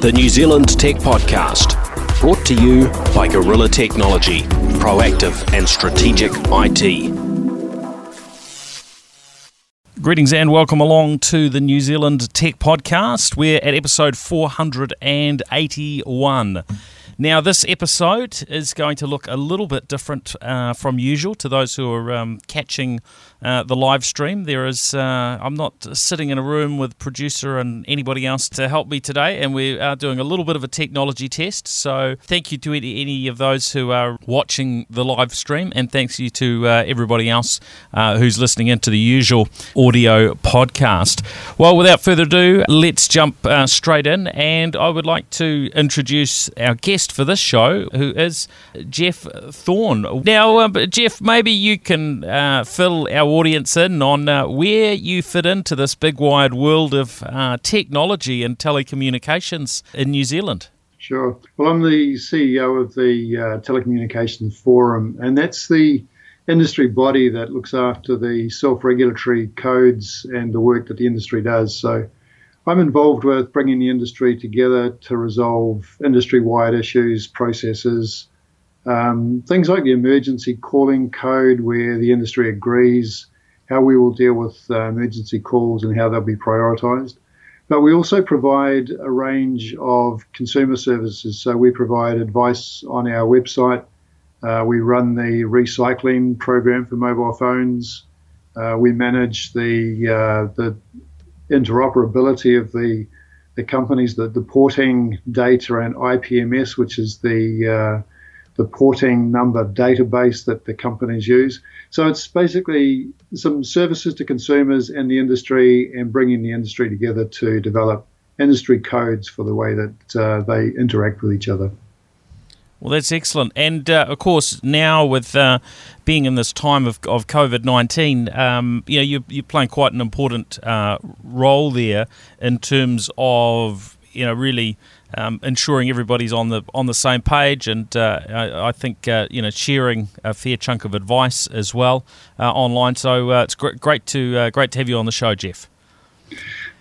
the New Zealand Tech Podcast, brought to you by Gorilla Technology, proactive and strategic IT. Greetings and welcome along to the New Zealand Tech Podcast. We're at episode 481. Now, this episode is going to look a little bit different uh, from usual to those who are um, catching uh, the live stream. There is, uh, I'm not sitting in a room with producer and anybody else to help me today, and we are doing a little bit of a technology test. So, thank you to any, of those who are watching the live stream, and thanks you to uh, everybody else uh, who's listening into the usual audio podcast. Well, without further ado, let's jump uh, straight in, and I would like to introduce our guest for this show, who is Geoff Thorn. Now, Geoff, maybe you can fill our audience in on uh, where you fit into this big wide world of uh, technology and telecommunications in New Zealand. Sure. Well, I'm the CEO of the uh, Telecommunications Forum, and that's the industry body that looks after the self regulatory codes and the work that the industry does. So I'm involved with bringing the industry together to resolve industry wide issues, processes, um, things like the emergency calling code, where the industry agrees how we will deal with uh, emergency calls and how they'll be prioritised. But we also provide a range of consumer services. So we provide advice on our website. Uh, we run the recycling program for mobile phones. Uh, we manage the uh, the interoperability of the the companies, the, the porting data and IPMS, which is the uh, the porting number database that the companies use. So it's basically some services to consumers and the industry and bringing the industry together to develop industry codes for the way that uh, they interact with each other. Well, that's excellent. And uh, of course, now with uh, being in this time of, of COVID 19, um, you know, you're, you're, playing quite an important uh, role there in terms of, you know, really um, ensuring everybody's on the on the same page, and uh, I, I, think uh, you know sharing a fair chunk of advice as well uh, online. So it's great, great to great to have you on the show, Geoff.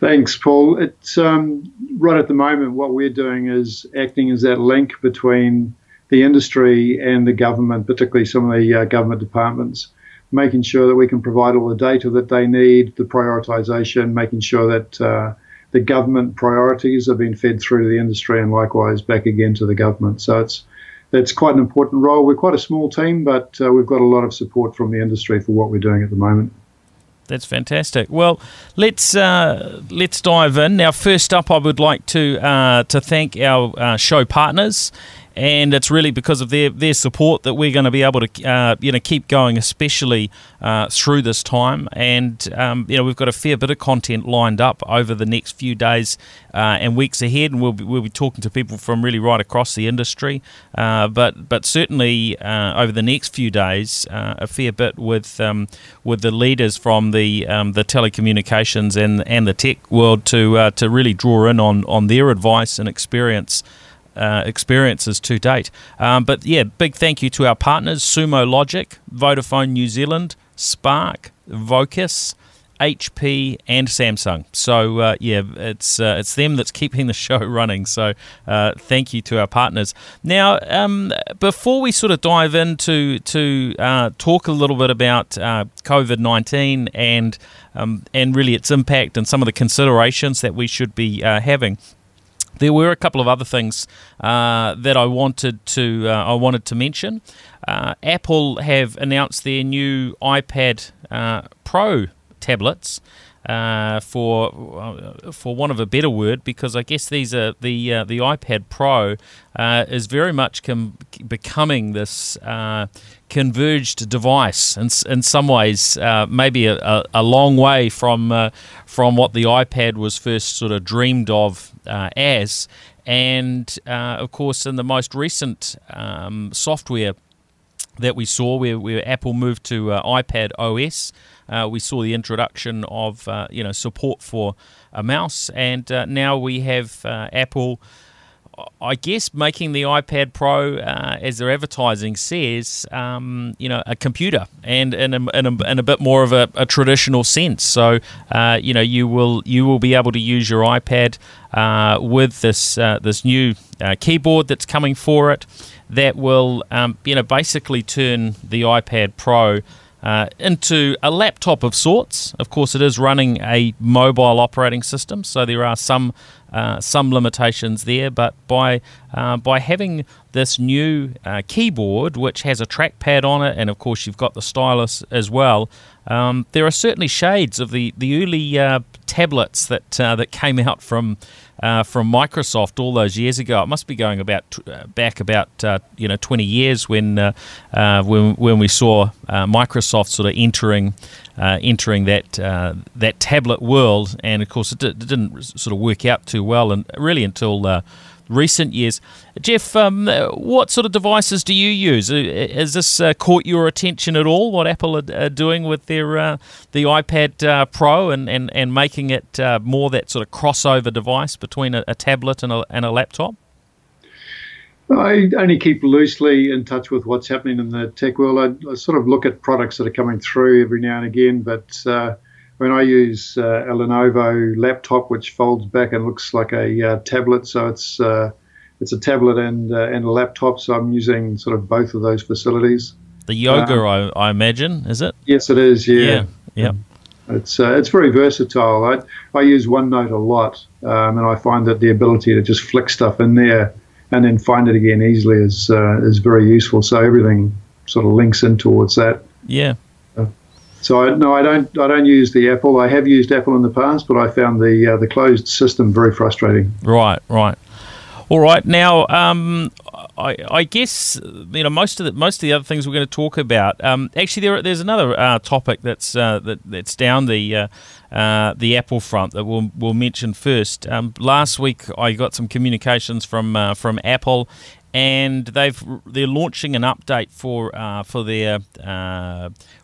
Thanks, Paul. It's um, right at the moment what we're doing is acting as that link between the industry and the government, particularly some of the uh, government departments, making sure that we can provide all the data that they need, the prioritisation, making sure that the government priorities are being fed through to the industry and likewise back again to the government. So it's that's quite an important role. We're quite a small team, but uh, we've got a lot of support from the industry for what we're doing at the moment. That's fantastic. Well, let's uh, let's dive in now. First up, I would like to uh, to thank our uh, show partners and it's really because of their, their support that we're going to be able to uh, you know keep going, especially uh, through this time. And um, you know we've got a fair bit of content lined up over the next few days uh, and weeks ahead, and we'll be, we'll be talking to people from really right across the industry. Uh, but but certainly uh, over the next few days, uh, a fair bit with um, with the leaders from the um, the telecommunications and and the tech world to to really draw in on on their advice and experience. Uh, experiences to date. Um, but yeah, big thank you to our partners Sumo Logic, Vodafone New Zealand, Spark, Vocus. HP and Samsung. So uh, yeah, it's uh, it's them that's keeping the show running. So uh, thank you to our partners. Now, um, before we sort of dive into to uh, talk a little bit about uh, COVID nineteen and um, and really its impact and some of the considerations that we should be having. There were a couple of other things uh, that I wanted to uh, I wanted to mention. Uh, Apple have announced their new iPad uh, Pro tablets. Uh, for uh, for want of a better word, because I guess these are the the iPad Pro is very much com- becoming this converged device in, in some ways uh, maybe a, a, long way from uh, from what the iPad was first sort of dreamed of uh, as. And uh, of course, in the most recent um, software that we saw, where, where Apple moved to uh, iPad OS, uh, we saw the introduction of uh, you know support for a mouse, and uh, now we have Apple I guess making the iPad Pro, uh, as their advertising says, um, you know, a computer and in a, in a, in a bit more of a, a traditional sense. So, uh, you know, you will you will be able to use your iPad uh, with this uh, this new uh, keyboard that's coming for it, that will um, you know basically turn the iPad Pro. Uh, into a laptop of sorts. Of course, it is running a mobile operating system, so there are some uh, some limitations there. But by uh, by having this new uh, keyboard, which has a trackpad on it, and of course you've got the stylus as well, um, there are certainly shades of the the early uh, tablets that uh, that came out from from Microsoft all those years ago. It must be going about uh, back about you know 20 years when when, when we saw Microsoft sort of entering entering that that tablet world, and of course it, d- it, didn't sort of work out too well, and really until recent years. Geoff, um, what sort of devices do you use? Uh, has this uh, caught your attention at all? What Apple are, are doing with their uh, the iPad uh, Pro and, and, and making it uh, more that sort of crossover device between a, a tablet and a, and a laptop? I only keep loosely in touch with what's happening in the tech world. I, I, sort of look at products that are coming through every now and again, but uh, when I use uh, a Lenovo laptop, which folds back and looks like a uh, tablet, so it's uh, it's a tablet and uh, and a laptop. So I'm using sort of both of those facilities. The Yoga, um, I, I, imagine, is it? Yes, it is. Yeah. Yeah. yeah. It's uh, it's very versatile. I, I use OneNote a lot, um, and I find that the ability to just flick stuff in there and then find it again easily is uh, is very useful. So everything sort of links in towards that. Yeah. So I, no, I don't. I don't use the Apple. I have used Apple in the past, but I found the uh, the closed system very frustrating. Right, right. All right. Now, um, I, I, guess you know most of the most of the other things we're going to talk about. Um, actually, there, there's another uh, topic that's uh, that, that's down the uh, uh, the Apple front that we'll, we'll mention first. Um, last week, I got some communications from uh, from Apple and they've they're launching an update for uh, for their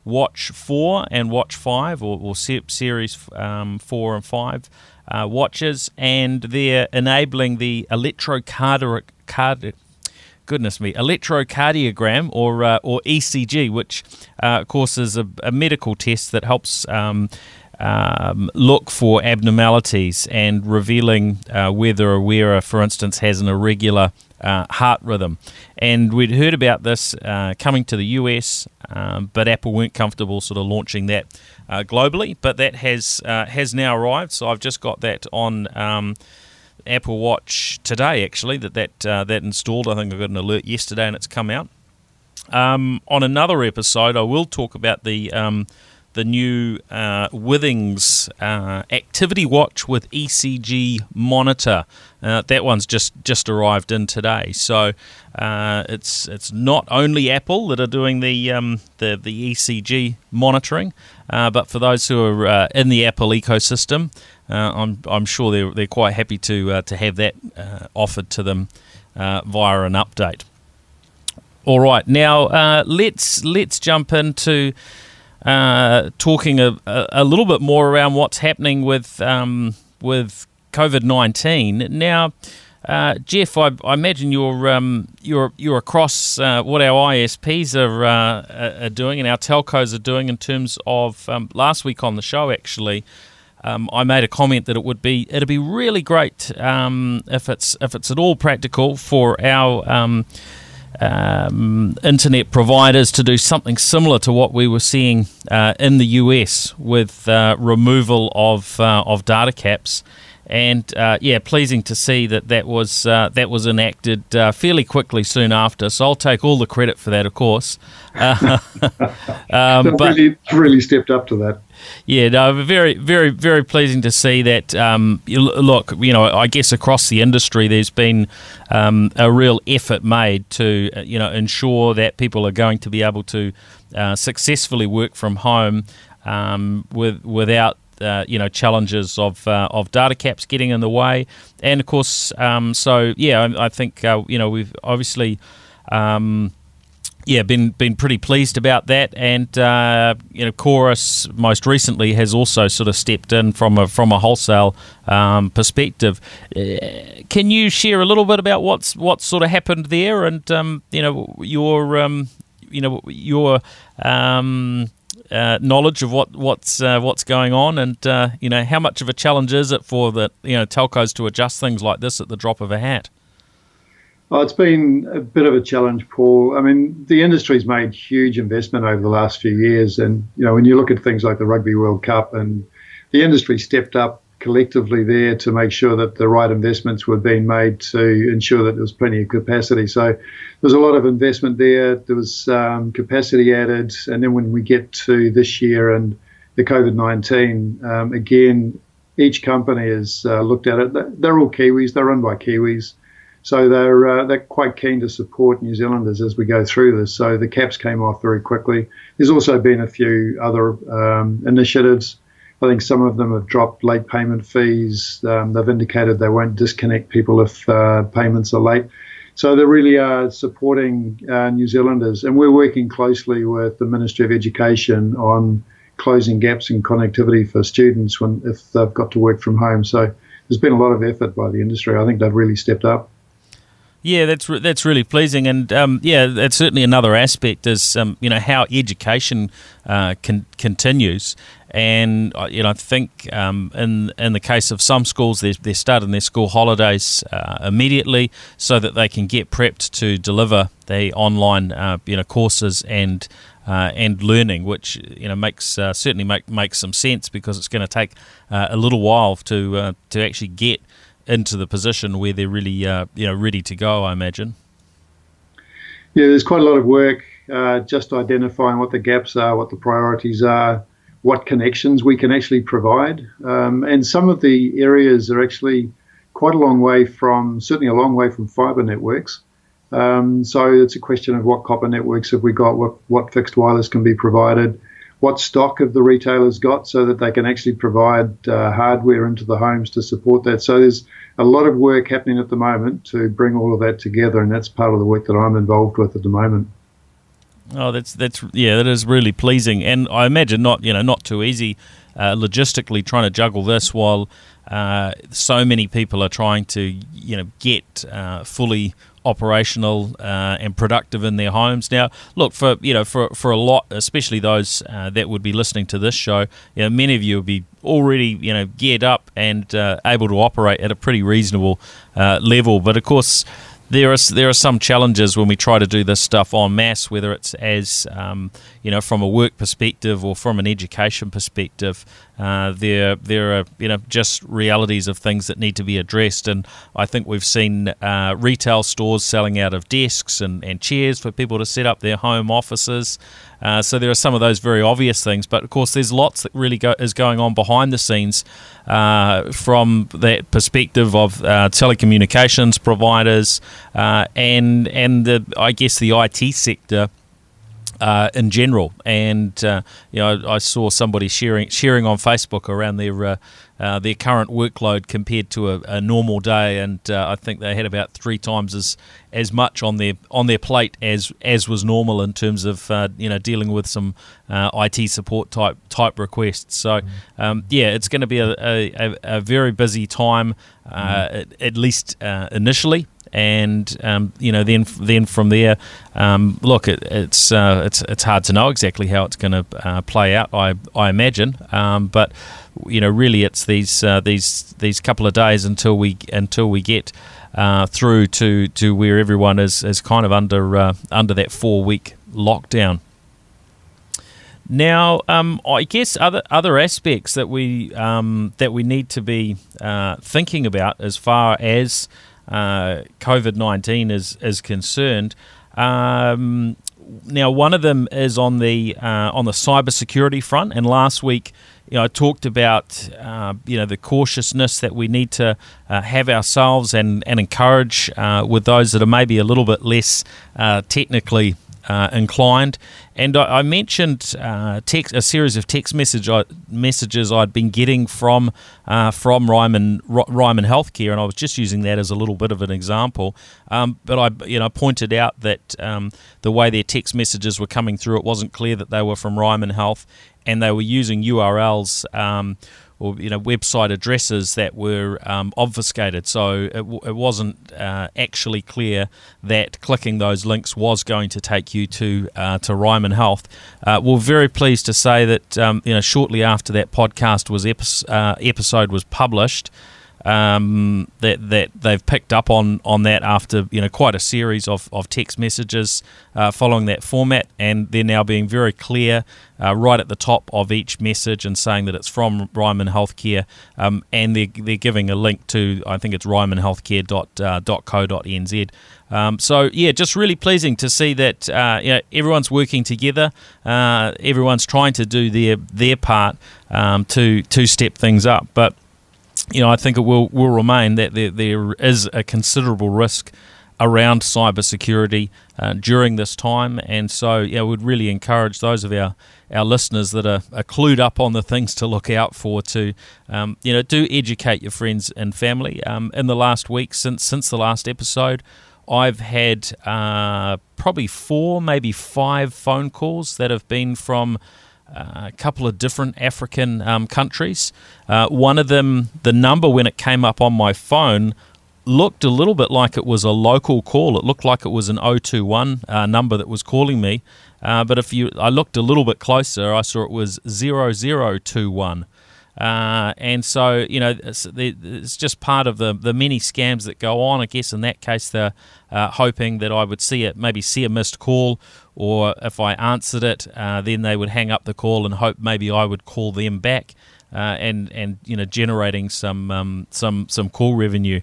Watch Four and Watch Five, or, or Series um, Four and Five uh, watches, and they're enabling the electrocardiogram. Goodness me, electrocardiogram or uh, or ECG, which uh, of course is a, a, medical test that helps. Um, um, look for abnormalities and revealing uh, whether a wearer, for instance, has an irregular uh, heart rhythm. And we'd heard about this uh, coming to the US, um, but Apple weren't comfortable sort of launching that uh, globally. But that has uh, has now arrived. So I've just got that on. Um, Apple Watch today, actually, that that uh, that installed. I think I got an alert yesterday, and it's come out. Um, on another episode, I will talk about the um, the new uh, Withings uh, Activity Watch with ECG monitor. Uh, that one's just just arrived in today. So uh, it's it's not only Apple that are doing the um, the the ECG monitoring, uh, but for those who are uh, in the Apple ecosystem, I'm I'm sure they're they're quite happy to to have that offered to them via an update. All right, now let's let's jump into uh, talking a, a, little bit more around what's happening with um, with COVID nineteen. Now, uh, Geoff, I, I, imagine you're um, you're you're across uh, what our ISPs are, uh, are doing and our telcos are doing in terms of um, last week on the show actually. Um, I made a comment that it would be it'd be really great um, if it's if it's at all practical for our um, um, internet providers to do something similar to what we were seeing uh, in the US with uh, removal of uh, of data caps. And uh, yeah, pleasing to see that that was uh, that was enacted uh, fairly quickly soon after. So I'll take all the credit for that, of course. um, but really, really stepped up to that. Yeah, no, very, very, very pleasing to see that. Um, look, you know, I guess across the industry, there's been um, a real effort made to, uh, you know, ensure that people are going to be able to uh, successfully work from home um, with without. Uh, you know challenges of uh, of data caps getting in the way, and of course, um, so yeah, I, I think uh, you know we've obviously um, yeah, been been pretty pleased about that, and uh, you know, Chorus most recently has also sort of stepped in from a from a wholesale um, perspective. Uh, can you share a little bit about what's what's sort of happened there, and um, you know your um, you know your um, uh, knowledge of what what's uh, what's going on, and uh, you know how much of a challenge is it for the you know telcos to adjust things like this at the drop of a hat? Well, it's been a bit of a challenge, Paul. I mean, the industry's made huge investment over the last few years, and you know when you look at things like the Rugby World Cup, and the industry stepped up collectively there to make sure that the right investments were being made to ensure that there was plenty of capacity. So there's a lot of investment there. There was um, capacity added, and then when we get to this year and the COVID 19, um, again, each company has uh, looked at it. They're all Kiwis. They're run by Kiwis. So they're uh, they're quite keen to support New Zealanders as we go through this. So the caps came off very quickly. There's also been a few other um, initiatives. I think some of them have dropped late payment fees. Um, they've indicated they won't disconnect people if uh, payments are late. So they really are supporting uh, New Zealanders, and we're working closely with the Ministry of Education on closing gaps in connectivity for students when if they've got to work from home. So there's been a lot of effort by the industry. I think they've really stepped up. Yeah, that's re- that's really pleasing, and um, yeah, that's certainly another aspect is um, you know how education uh, con- continues, and uh, you know I think um, in in the case of some schools, they're, they're starting their school holidays uh, immediately so that they can get prepped to deliver the online uh, you know courses and. Uh, and learning, which you know makes uh, certainly make makes some sense because it's going to take a little while to to actually get into the position where they're really uh, you know ready to go. I imagine. Yeah, there's quite a lot of work uh, just identifying what the gaps are, what the priorities are, what connections we can actually provide, um, and some of the areas are actually quite a long way from certainly a long way from fibre networks. Um, so it's a question of what copper networks have we got, what what fixed wireless can be provided what stock have the retailers got so that they can actually provide uh, hardware into the homes to support that. So there's a lot of work happening at the moment to bring all of that together, and that's part of the work that I'm involved with at the moment. Oh, that's that's yeah, that is really pleasing, and I imagine not you know not too easy uh, logistically trying to juggle this while uh, so many people are trying to you know get uh, fully operational uh, and productive in their homes. Now, look for you know for for a lot, especially those uh, that would be listening to this show. You know, many of you will be already you know geared up and uh, able to operate at a pretty reasonable uh, level. But of course there are there are some challenges when we try to do this stuff en masse, whether it's as um, you know from a work perspective or from an education perspective. Uh, there there are you know just realities of things that need to be addressed, and I think we've seen uh, retail stores selling out of desks and, and chairs for people to set up their home offices. Uh, so there are some of those very obvious things, but of course there's lots that really go, is going on behind the scenes uh, from that perspective of uh, telecommunications providers uh, and and the I guess the IT sector. Uh, in general, and uh, you know, I, I, saw somebody sharing sharing on Facebook around their uh, uh, their current workload compared to a, a normal day, and uh, I think they had about three times as as much on their on their plate as as was normal in terms of uh, you know dealing with some uh, IT support type type requests. So um, yeah, it's going to be a, a, a, very busy time, uh, at, at, least uh, initially. And um, you know, then then from there, um, look, it, it's it's it's hard to know exactly how it's going to play out. I I imagine, um, but you know, really, it's these uh, these these couple of days until we until we get uh, through to, to where everyone is, is kind of under uh, under that four week lockdown. Now, um, I guess other other aspects that we um, that we need to be uh, thinking about as far as uh, COVID nineteen is is concerned. Um, now, one of them is on the uh, on the cybersecurity front, and last week you know, I talked about uh, you know the cautiousness that we need to uh, have ourselves and and encourage uh, with those that are maybe a little bit less uh, technically uh, inclined, And I, I mentioned uh, text, a series of text message I, messages I'd been getting from uh, from Ryman Ryman Healthcare, and I was just using that as a little bit of an example. Um, but I, you know, pointed out that um, the way their text messages were coming through, it wasn't clear that they were from Ryman Health, and they were using URLs. Um, or you know website addresses that were um, obfuscated. So it, w- it wasn't uh, actually clear that clicking those links was going to take you to uh, to Ryman Health. Uh, we're very pleased to say that um, you know shortly after that podcast was epi- uh, episode was published um, that that they've picked up on on that after you know quite a series of, of text messages uh, following that format, and they're now being very clear uh, right at the top of each message and saying that it's from Ryman Healthcare, um, and they're they're giving a link to I think it's rymanhealthcare.co.nz. Uh, um, so yeah, just really pleasing to see that uh, you know, everyone's working together. Uh, everyone's trying to do their their part um, to to step things up, but you know, I think it will, will remain that there, there is a considerable risk around cybersecurity uh, during this time. And so, yeah, we'd really encourage those of our, our listeners that are, are clued up on the things to look out for to, um, you know, do educate your friends and family. Um, in the last week, since since the last episode, I've had uh, probably four, maybe five phone calls that have been from a couple of different African um, countries. Uh, one of them, the number when it came up on my phone, looked a little bit like it was a local call. It looked like it was an 021 uh, number that was calling me. Uh, but if you, I looked a little bit closer, I saw it was 0021. Uh, and so, you know, it's, it's, just part of the, the many scams that go on. I guess in that case, they're uh, hoping that I would see it, maybe see a missed call, or if I answered it, uh, then they would hang up the call and hope maybe I would call them back, uh, and and you know, generating some um, some some call revenue.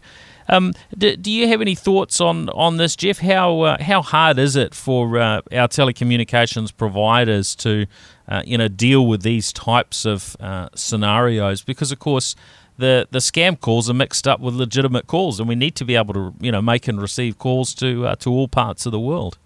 Um, do, do, you have any thoughts on, on this, Geoff? How uh, how hard is it for uh, our telecommunications providers to uh, you know deal with these types of uh, scenarios? Because of course the the scam calls are mixed up with legitimate calls, and we need to be able to you know make and receive calls to uh, to all parts of the world.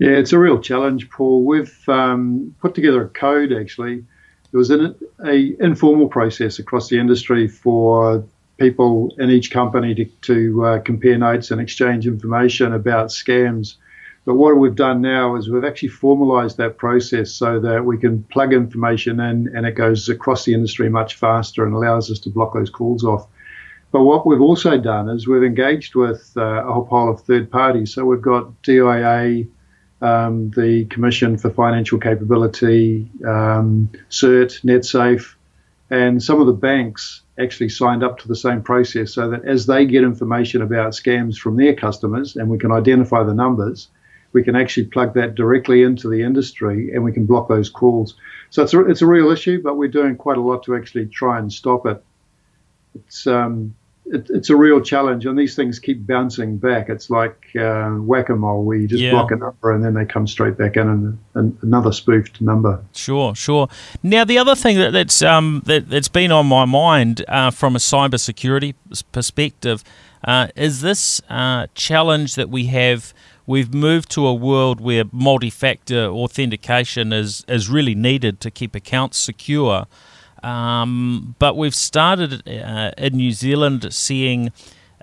Yeah, it's a real challenge, Paul. We've um, put together a code actually. It was an a informal process across the industry for people in each company to, to uh, compare notes and exchange information about scams. But what we've done now is we've actually formalized that process so that we can plug information in and it goes across the industry much faster and allows us to block those calls off. But what we've also done is we've engaged with uh, a whole pile of third parties. So we've got DIA, um, the Commission for Financial Capability, um, CERT, NetSafe, and some of the banks actually signed up to the same process so that as they get information about scams from their customers and we can identify the numbers, we can actually plug that directly into the industry and we can block those calls. So it's a, it's a real issue, but we're doing quite a lot to actually try and stop it. It's um, it, it's a real challenge, and these things keep bouncing back. It's like uh, whack-a-mole, where you just yeah. block a number and then they come straight back in and, and another spoofed number. Sure, sure. Now the other thing that, that's um, that, that's been on my mind uh, from a cybersecurity perspective uh, is this uh, challenge that we have. We've moved to a world where multi-factor authentication is is really needed to keep accounts secure. Um, but we've started uh, in New Zealand seeing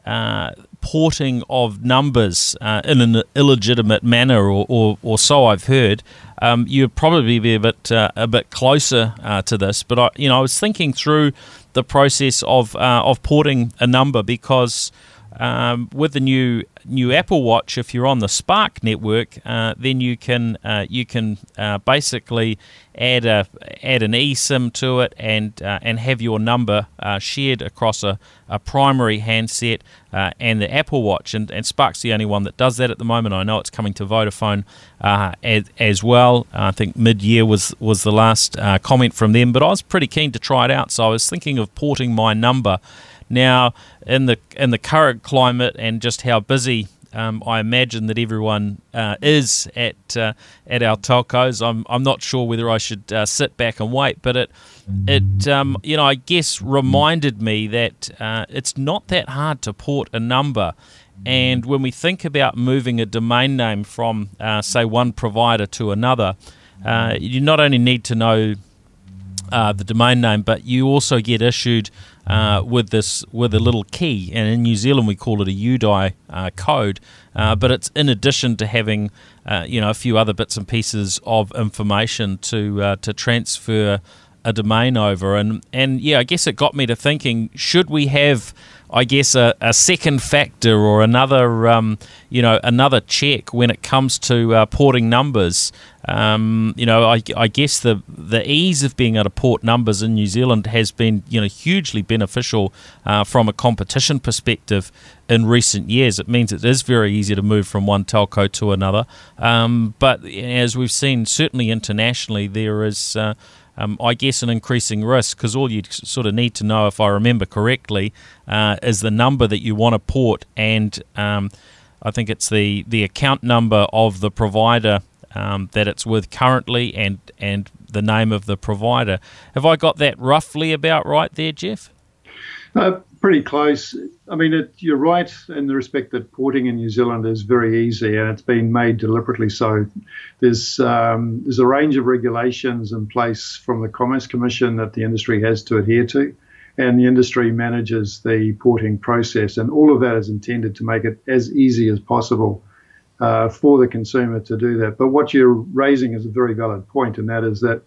uh, porting of numbers uh, in an illegitimate manner, or, or, or so I've heard. Um, you'd probably be a bit uh, a bit closer uh, to this, but I, you know, I was thinking through the process of uh, of porting a number because um, with the new new Apple Watch, if you're on the Spark network, uh, then you can uh, you can uh, basically add a add an eSIM to it and uh, and have your number uh, shared across a, a primary handset uh, and the Apple Watch. And, and Spark's the only one that does that at the moment. I know it's coming to Vodafone as, as, well. I think mid year was was the last comment from them, but I was pretty keen to try it out. So I was thinking of porting my number. Now, in the in the current climate and just how busy um, I imagine that everyone uh, is at uh, at our telcos. I'm I'm not sure whether I should uh, sit back and wait, but it it um, you know I guess reminded me that uh, it's not that hard to port a number. and when we think about moving a domain name from, uh, say, one provider to another, uh, you not only need to know the domain name, but you also get issued uh, with this with a little key, and in New Zealand we call it a UDAI uh, code. Uh, but it's in addition to having uh, you know a few other bits and pieces of information to uh, to transfer a domain over, and and yeah, I guess it got me to thinking: should we have I guess a, a second factor or another um, you know another check when it comes to uh, porting numbers. Um, you know, I, I, guess the the ease of being able to port numbers in New Zealand has been you know hugely beneficial uh, from a competition perspective in recent years. It means it is very easy to move from one telco to another. Um, but as we've seen, certainly internationally, there is. Uh, um, I guess, an increasing risk because all you sort of need to know, if I remember correctly, uh, is the number that you want to port, and um, I think it's the, the account number of the provider um, that it's with currently, and and the name of the provider. Have I got that roughly about right there, Geoff? Uh, pretty close. I mean, it, you're right in the respect that porting in New Zealand is very easy, and it's been made deliberately so. There's um, there's a range of regulations in place from the Commerce Commission that the industry has to adhere to, and the industry manages the porting process, and all of that is intended to make it as easy as possible uh, for the consumer to do that. But what you're raising is a very valid point, and that is that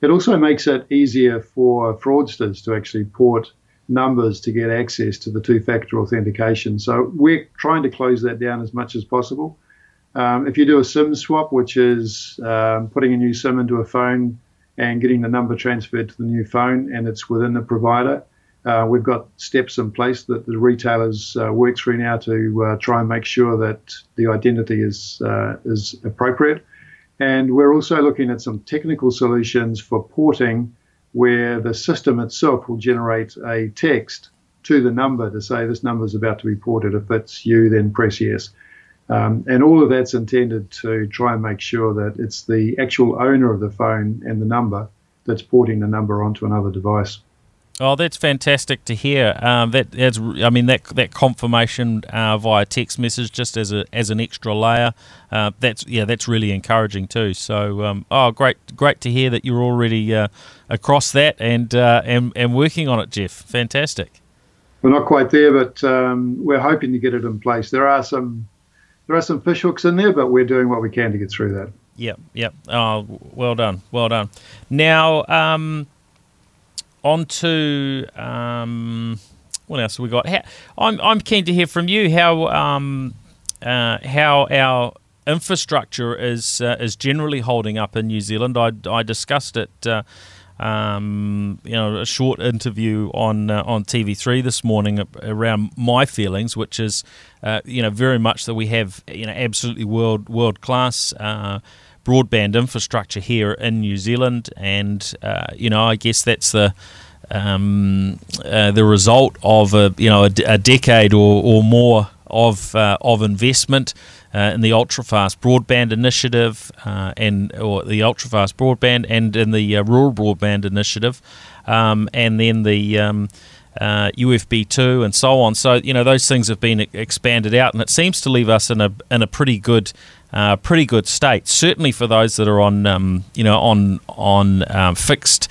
it also makes it easier for fraudsters to actually port numbers to get access to the two factor authentication. So we're trying to close that down as much as possible. Um, if you do a SIM swap, which is um, putting a new SIM into a phone and getting the number transferred to the new phone, and it's within the provider, uh, we've got steps in place that the retailers uh, work through now to uh, try and make sure that the identity is uh, is appropriate. And we're also looking at some technical solutions for porting where the system itself will generate a text to the number to say this number is about to be ported. If it's you, then press yes. Um, and all of that's intended to try and make sure that it's the actual owner of the phone and the number that's porting the number onto another device. Oh, that's fantastic to hear. Um, that that's, I mean, that that confirmation uh, via text message, just as a as an extra layer. Uh, that's yeah, that's really encouraging too. So, um, oh, great, great to hear that you're already uh, across that and uh, and and working on it, Geoff. Fantastic. We're not quite there, but um, we're hoping to get it in place. There are some there are some fish hooks in there, but we're doing what we can to get through that. Yep, yep. Oh, well done, well done. Now. On to um, what else have we got? How, I'm I'm keen to hear from you how um, uh, how our infrastructure is uh, is generally holding up in New Zealand. I, I discussed it. Uh, um, you know, a short interview on uh, on TV3 this morning around my feelings, which is, uh, you know, very much that we have, you know, absolutely world world class uh, broadband infrastructure here in New Zealand, and uh, you know, I guess that's the um, uh, the result of a you know a, decade or, or more of uh, of investment uh, in the ultra fast broadband initiative uh, and or the ultra fast broadband and in the uh, rural broadband initiative, um, and then the um, UFB2 and so on. So you know those things have been expanded out, and it seems to leave us in a in a pretty good uh, pretty good state. Certainly for those that are on, um, you know, on on um, fixed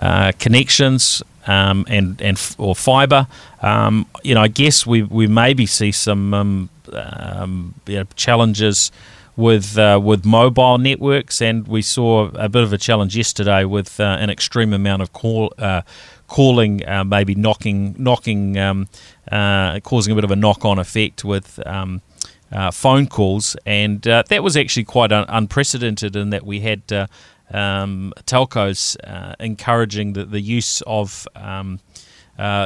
uh, connections um, and and or fibre. Um, you know, I guess we we maybe see some um, um, you know, challenges with uh, with mobile networks, and we saw a bit of a challenge yesterday with uh, an extreme amount of call. Calling uh, maybe knocking knocking um, uh, causing a bit of a knock on effect with um, uh, phone calls, and uh, that was actually quite un- unprecedented in that we had uh, um, telcos uh, encouraging the, the use of um,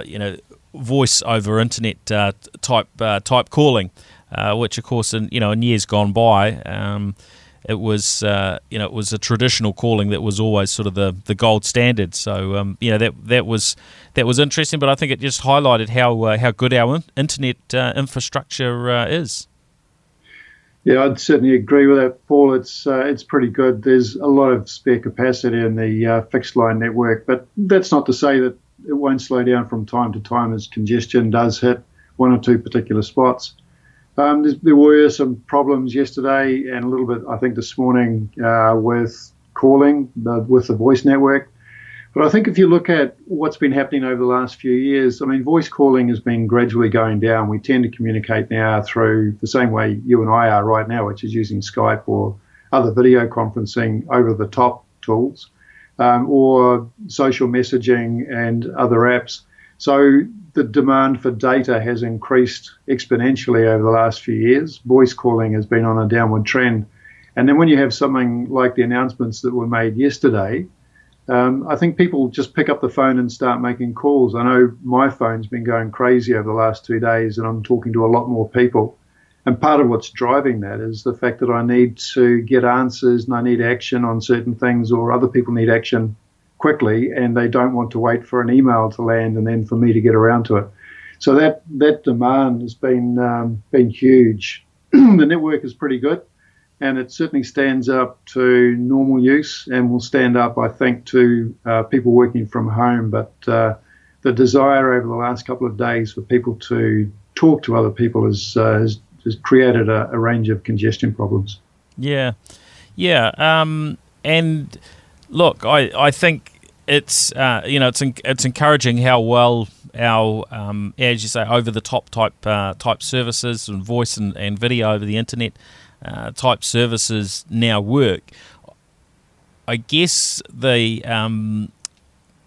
you know voice over internet type type calling, which of course in you know in years gone by. It was uh, you know it was a traditional calling that was always sort of the, the gold standard. So um, you know that that was that was interesting, but I think it just highlighted how uh, how good our internet uh, infrastructure is. Yeah, I'd certainly agree with that, Paul. It's uh, it's pretty good. There's a lot of spare capacity in the uh, fixed line network, but that's not to say that it won't slow down from time to time as congestion does hit one or two particular spots. Um, there were some problems yesterday and a little bit, I think, this morning uh, with calling the, with the voice network. But I think if you look at what's been happening over the last few years, I mean, voice calling has been gradually going down. We tend to communicate now through the same way you and I are right now, which is using Skype or other video conferencing over the top tools um, or social messaging and other apps. So the demand for data has increased exponentially over the last few years. Voice calling has been on a downward trend. And then when you have something like the announcements that were made yesterday, um, I think people just pick up the phone and start making calls. I know my phone's been going crazy over the last two days, and I'm talking to a lot more people. And part of what's driving that is the fact that I need to get answers and I need action on certain things, or other people need action quickly, and they don't want to wait for an email to land and then for me to get around to it. So that that demand has been um, been huge. the network is pretty good and it certainly stands up to normal use and will stand up, I think, to uh, people working from home. But uh, the desire over the last couple of days for people to talk to other people has, uh, has, has, created a, a, range of congestion problems. Yeah, yeah, um, and look, I, I think it's uh, you know it's it's encouraging how well our um, as you say over the top type uh, type services and voice and, and video over the internet uh, type services now work. I guess the um,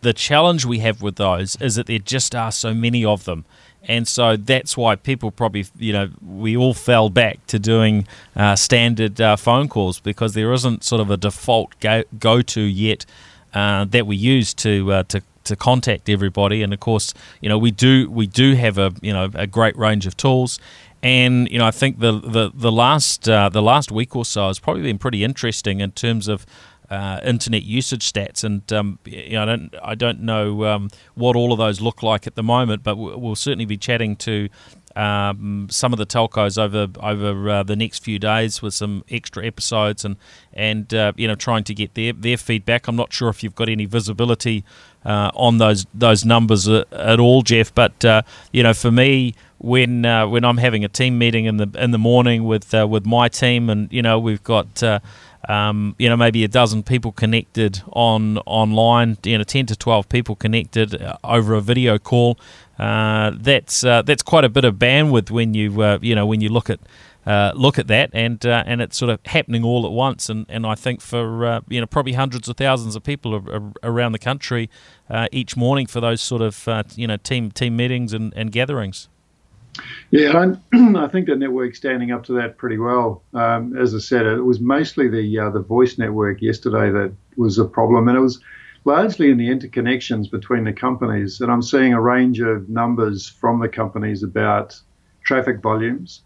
the challenge we have with those is that there just are so many of them. And so that's why people probably, you know, we all fell back to doing uh, standard uh, phone calls because there isn't sort of a default go to yet uh, that we use to uh, to to contact everybody. And of course, you know, we do we do have a you know a great range of tools, and you know, I think the the the last uh, the last week or so has probably been pretty interesting in terms of. Uh, internet usage stats, and um, you know, I don't I don't know um, what all of those look like at the moment, but we'll certainly be chatting to um, some of the telcos over over uh, the next few days with some extra episodes and and uh, you know trying to get their their feedback. I'm not sure if you've got any visibility uh, on those those numbers at all, Geoff, but uh, you know for me when uh, when I'm having a team meeting in the in the morning with uh, with my team, and you know we've got uh, um, you know maybe a dozen people connected on online, you know ten to twelve people connected uh, over a video call. Uh, that's uh, that's quite a bit of bandwidth when you you know when you look at. look at that, and and it's sort of happening all at once, and, and I think for you know probably hundreds of thousands of people around the country each morning for those sort of you know team team meetings and, and gatherings. Yeah, I think the network's standing up to that pretty well. Um, as I said, it was mostly the uh, the voice network yesterday that was a problem, and it was largely in the interconnections between the companies. And I'm seeing a range of numbers from the companies about traffic volumes.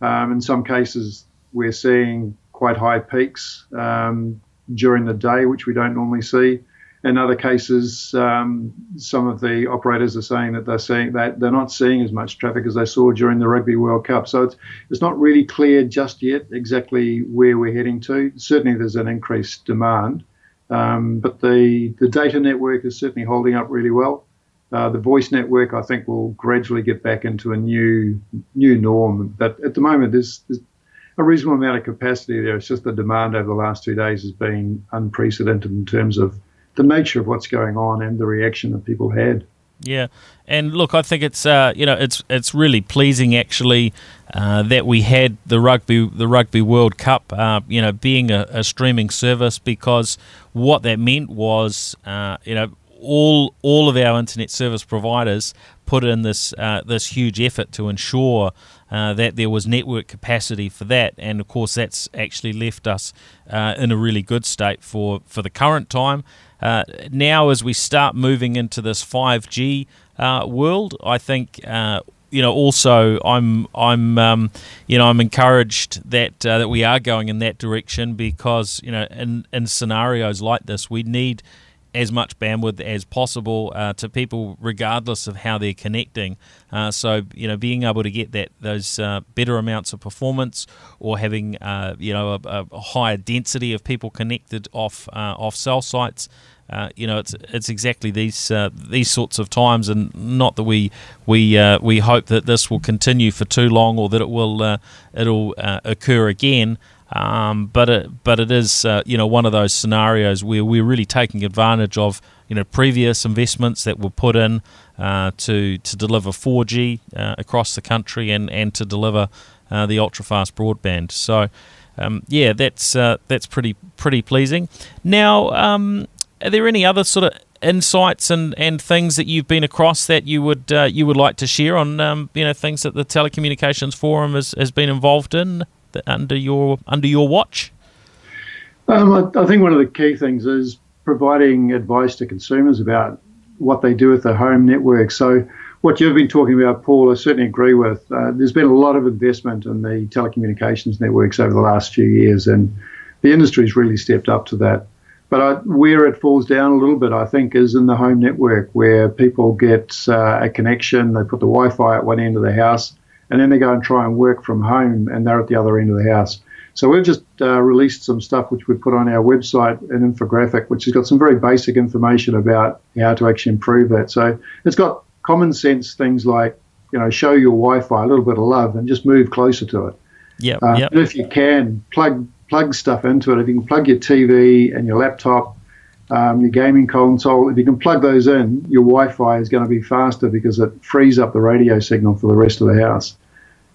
Um, in some cases, we're seeing quite high peaks um, during the day, which we don't normally see. In other cases, um, some of the operators are saying that they're seeing that they're not seeing as much traffic as they saw during the Rugby World Cup. So it's it's not really clear just yet exactly where we're heading to. Certainly, there's an increased demand, um, but the the data network is certainly holding up really well. Uh, the voice network, I think, will gradually get back into a new new norm. But at the moment, there's, there's a reasonable amount of capacity there. It's just the demand over the last two days has been unprecedented in terms of the nature of what's going on and the reaction that people had. Yeah, and look, I think it's uh, you know it's it's really pleasing actually uh, that we had the rugby the Rugby World Cup uh, you know being a, a, streaming service because what that meant was uh, you know all all of our internet service providers put in this uh, this huge effort to ensure uh, that there was network capacity for that, and of course that's actually left us in a really good state for for the current time. Uh, now, as we start moving into this 5G uh, world, I think uh, you know also I'm I'm um, you know I'm encouraged that uh, that we are going in that direction because you know in in scenarios like this we need as much bandwidth as possible uh, to people, regardless of how they're connecting. Uh, so you know, being able to get that those uh, better amounts of performance, or having uh, you know a, a, higher density of people connected off uh, off cell sites. Uh, you know, it's it's exactly these these sorts of times, and not that we we we hope that this will continue for too long, or that it will it'll occur again. Um, but it, but it is uh, you know one of those scenarios where we're really taking advantage of you know previous investments that were put in uh, to to deliver 4G uh, across the country and, and to deliver uh, the ultra fast broadband. So um, yeah, that's uh, that's pretty pretty pleasing. Now, um, are there any other sort of insights and, and things that you've been across that you would uh, you would like to share on um, you know things that the telecommunications forum has, has been involved in under your under your watch? Um, I, I, think one of the key things is providing advice to consumers about what they do with their home network. So, what you've been talking about, Paul, I certainly agree with. Uh, there's been a lot of investment in the telecommunications networks over the last few years, and the industry's really stepped up to that. But I, where it falls down a little bit, I think, is in the home network, where people get uh, a connection, they put the Wi-Fi at one end of the house, and then they go and try and work from home, and they're at the other end of the house. So we've just uh, released some stuff which we put on our website, an infographic, which has got some very basic information about how to actually improve that. So it's got common sense things like, you know, show your Wi-Fi a little bit of love and just move closer to it. Yeah. Uh, yep. If you can, plug plug stuff into it. If you can plug your TV and your laptop, um, your gaming console, if you can plug those in, your Wi-Fi is going to be faster because it frees up the radio signal for the rest of the house.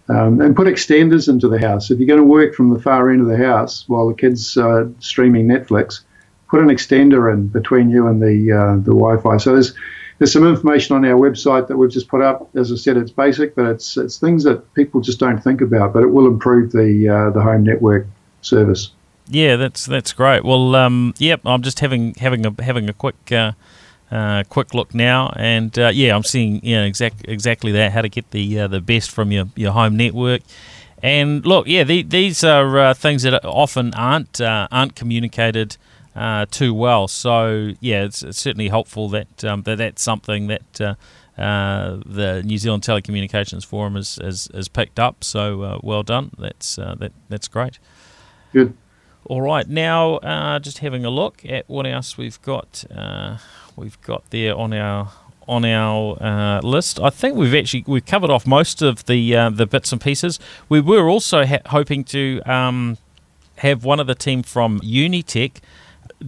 Um, and put extenders into the house. If you're going to work from the far end of the house while the kids are uh, streaming Netflix, put an extender in between you and the uh, the Wi-Fi. So there's there's some information on our website that we've just put up. As I said, it's basic, but it's it's things that people just don't think about. But it will improve the uh, the home network service. Yeah, that's that's great. Well, um, yep, I'm just having having a having a quick uh, uh, quick look now, and uh, yeah, I'm seeing you know exact, exactly that how to get the uh, the best from your, your home network. And look, yeah, the, these are uh, things that often aren't uh, aren't communicated uh, too well. So yeah, it's, it's certainly helpful that um, that that's something that the New Zealand Telecommunications Forum has, has, has picked up. So well done. That's that that's great. Good. All right, now just having a look at what else we've got we've got there on our on our uh, list. I think we've actually we've covered off most of the uh, the bits and pieces. We were also ha- hoping to um, have one of the team from Unitec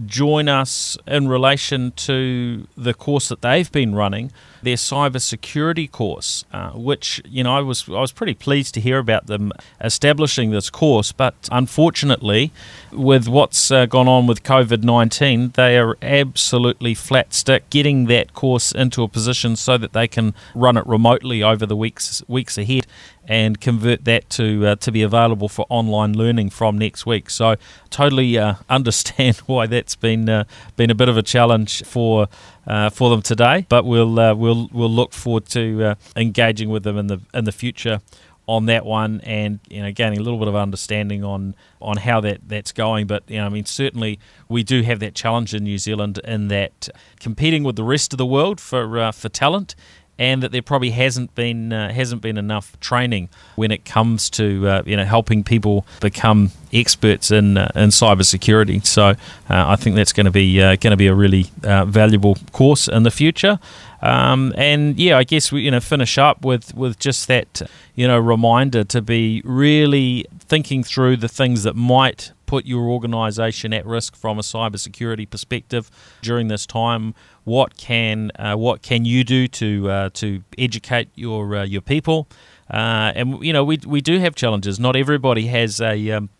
join us in relation to the course that they've been running, their cybersecurity course, uh, which you know I was I was pretty pleased to hear about them establishing this course, but unfortunately, with what's uh, gone on with COVID nineteen, they are absolutely flat stick getting that course into a position so that they can run it remotely over the weeks weeks ahead and convert that to uh, to be available for online learning from next week. So totally uh, understand why that's been uh, been a bit of a challenge for uh, for them today. But we'll uh, we'll we'll look forward to uh, engaging with them in the in the future on that one and you know gaining a little bit of understanding on on how that that's going but you know I mean certainly we do have that challenge in New Zealand in that competing with the rest of the world for uh, for talent and that there probably hasn't been uh, hasn't been enough training when it comes to uh, you know helping people become experts in uh, in cybersecurity. So uh, I think that's going to be uh, going to be a really uh, valuable course in the future. Um, and yeah, I guess we you know finish up with with just that you know reminder to be really thinking through the things that might put your organisation at risk from a cybersecurity perspective during this time. What can uh, what can you do to uh, to educate your uh, your people? Uh, and you know we we do have challenges. Not everybody has a um,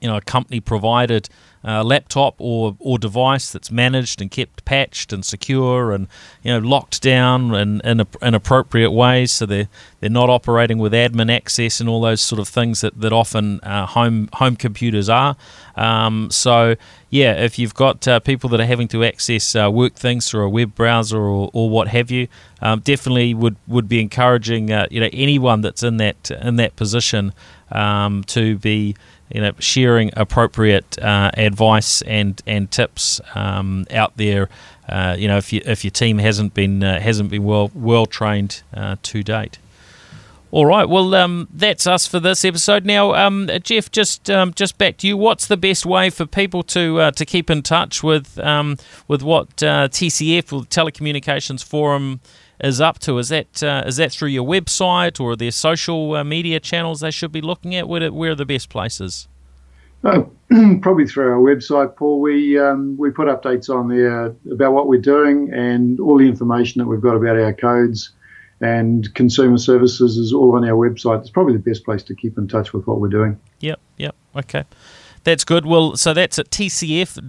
you know a company provided uh, laptop or, or device that's managed and kept patched and secure and you know locked down in, in, in appropriate ways so they're, they're not operating with admin access and all those sort of things that, that often uh, home home computers are. Um, so yeah, if you've got uh, people that are having to access uh, work things through a web browser or, or what have you, um, definitely would, would be encouraging uh, you know anyone that's in that in that position um, to be you know sharing appropriate uh, advice and and tips um, out there. Uh, you know if you, if your team hasn't been uh, hasn't been well well trained uh, to date. All right. Well, um, that's us for this episode. Now, um, Geoff, just um, just back to you. What's the best way for people to uh, to keep in touch with um, with what uh, TCF or Telecommunications Forum is up to? Is that uh, is that through your website or their social uh, media channels they should be looking at? Where, where are the best places? Uh, probably through our website, Paul. We um, we put updates on there about what we're doing and all the information that we've got about our codes and consumer services is all on our website. It's probably the best place to keep in touch with what we're doing. Yep, yep, okay. That's good. Well, so that's at tcf.org.nz.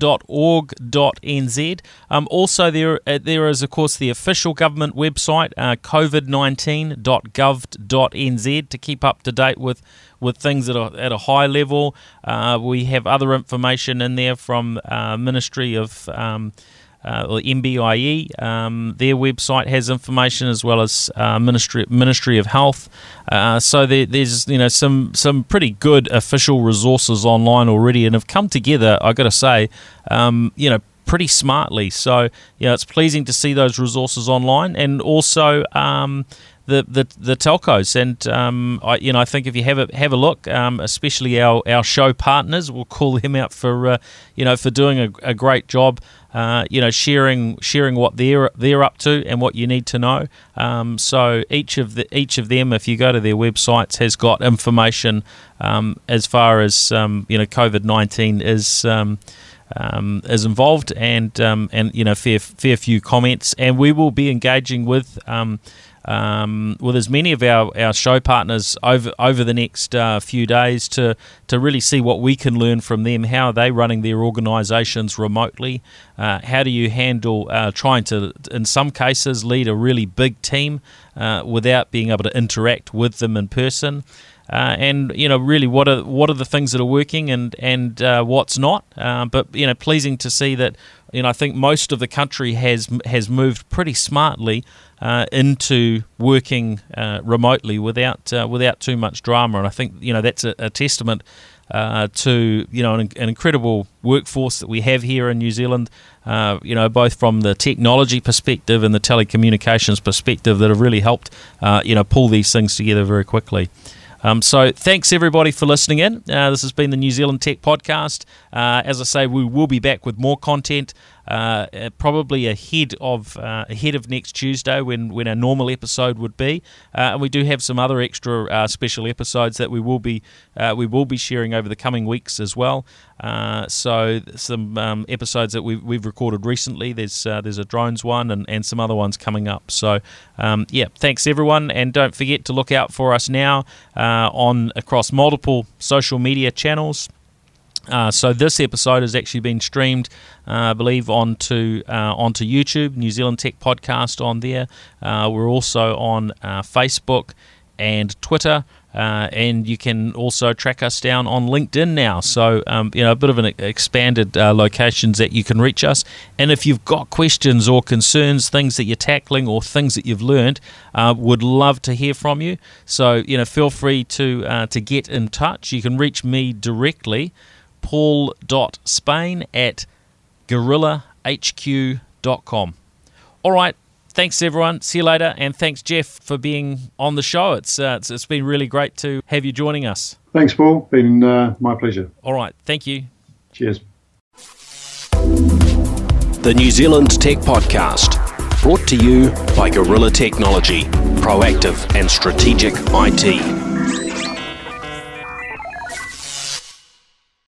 Um, also, there uh, there is, of course, the official government website, uh, covid19.gov.nz, to keep up to date with, with things at a, at a high level. Uh, we have other information in there from uh, Ministry of um, uh, or MBIE. Um, their website has information as well as uh, Ministry Ministry of Health. Uh, so there, there's you know some some pretty good official resources online already, and have come together. I got to say, um, you know. Pretty smartly, so you know it's pleasing to see those resources online, and also um, the, the the telcos. And um, I you know I think if you have a have a look, um, especially our, our show partners, we'll call them out for uh, you know for doing a, a great job. Uh, you know, sharing sharing what they're they're up to and what you need to know. Um, so each of the each of them, if you go to their websites, has got information um, as far as um, you know COVID nineteen is. Um, um, is involved and um, and you know fair fair few comments and we will be engaging with um, with as many of our, our show partners over over the next uh, few days to to really see what we can learn from them. How are they running their organisations remotely? Uh, how do you handle uh, trying to, in some cases, lead a really big team uh, without being able to interact with them in person? Uh, and you know really what are what are the things that are working and and uh, what's not. Uh, but you know, pleasing to see that you know I think most of the country has has moved pretty smartly uh, into working uh, remotely without uh, without too much drama. And I think you know that's a, a testament to you know an, an, incredible workforce that we have here in New Zealand. You know, both from the technology perspective and the telecommunications perspective, that have really helped you know pull these things together very quickly. Um, so thanks everybody for listening in. Uh, this has been the New Zealand Tech Podcast. Uh, as I say, we will be back with more content uh, uh, probably ahead of uh, ahead of next Tuesday when, when our normal episode would be. Uh, and we do have some other extra uh, special episodes that we will be uh, we will be sharing over the coming weeks as well. so some um, episodes that we've, we've recorded recently. There's there's a drones one and, and some other ones coming up. So um, yeah, thanks everyone, and don't forget to look out for us now on across multiple social media channels. Uh, so this episode has actually been streamed, uh, I believe, onto uh, onto YouTube, New Zealand Tech Podcast on there. Uh, we're also on uh, Facebook and Twitter, uh, and you can also track us down on LinkedIn now. So um, you know a bit of an expanded locations that you can reach us. And if you've got questions or concerns, things that you're tackling or things that you've learned, would love to hear from you. So you know feel free to to get in touch. You can reach me directly paul.spain at gorillahq.com. All right. Thanks, everyone. See you later. And thanks, Geoff, for being on the show. It's, uh, it's, it's been really great to have you joining us. Thanks, Paul. Been uh, my pleasure. All right. Thank you. Cheers. The New Zealand Tech Podcast, brought to you by Gorilla Technology, proactive and strategic IT.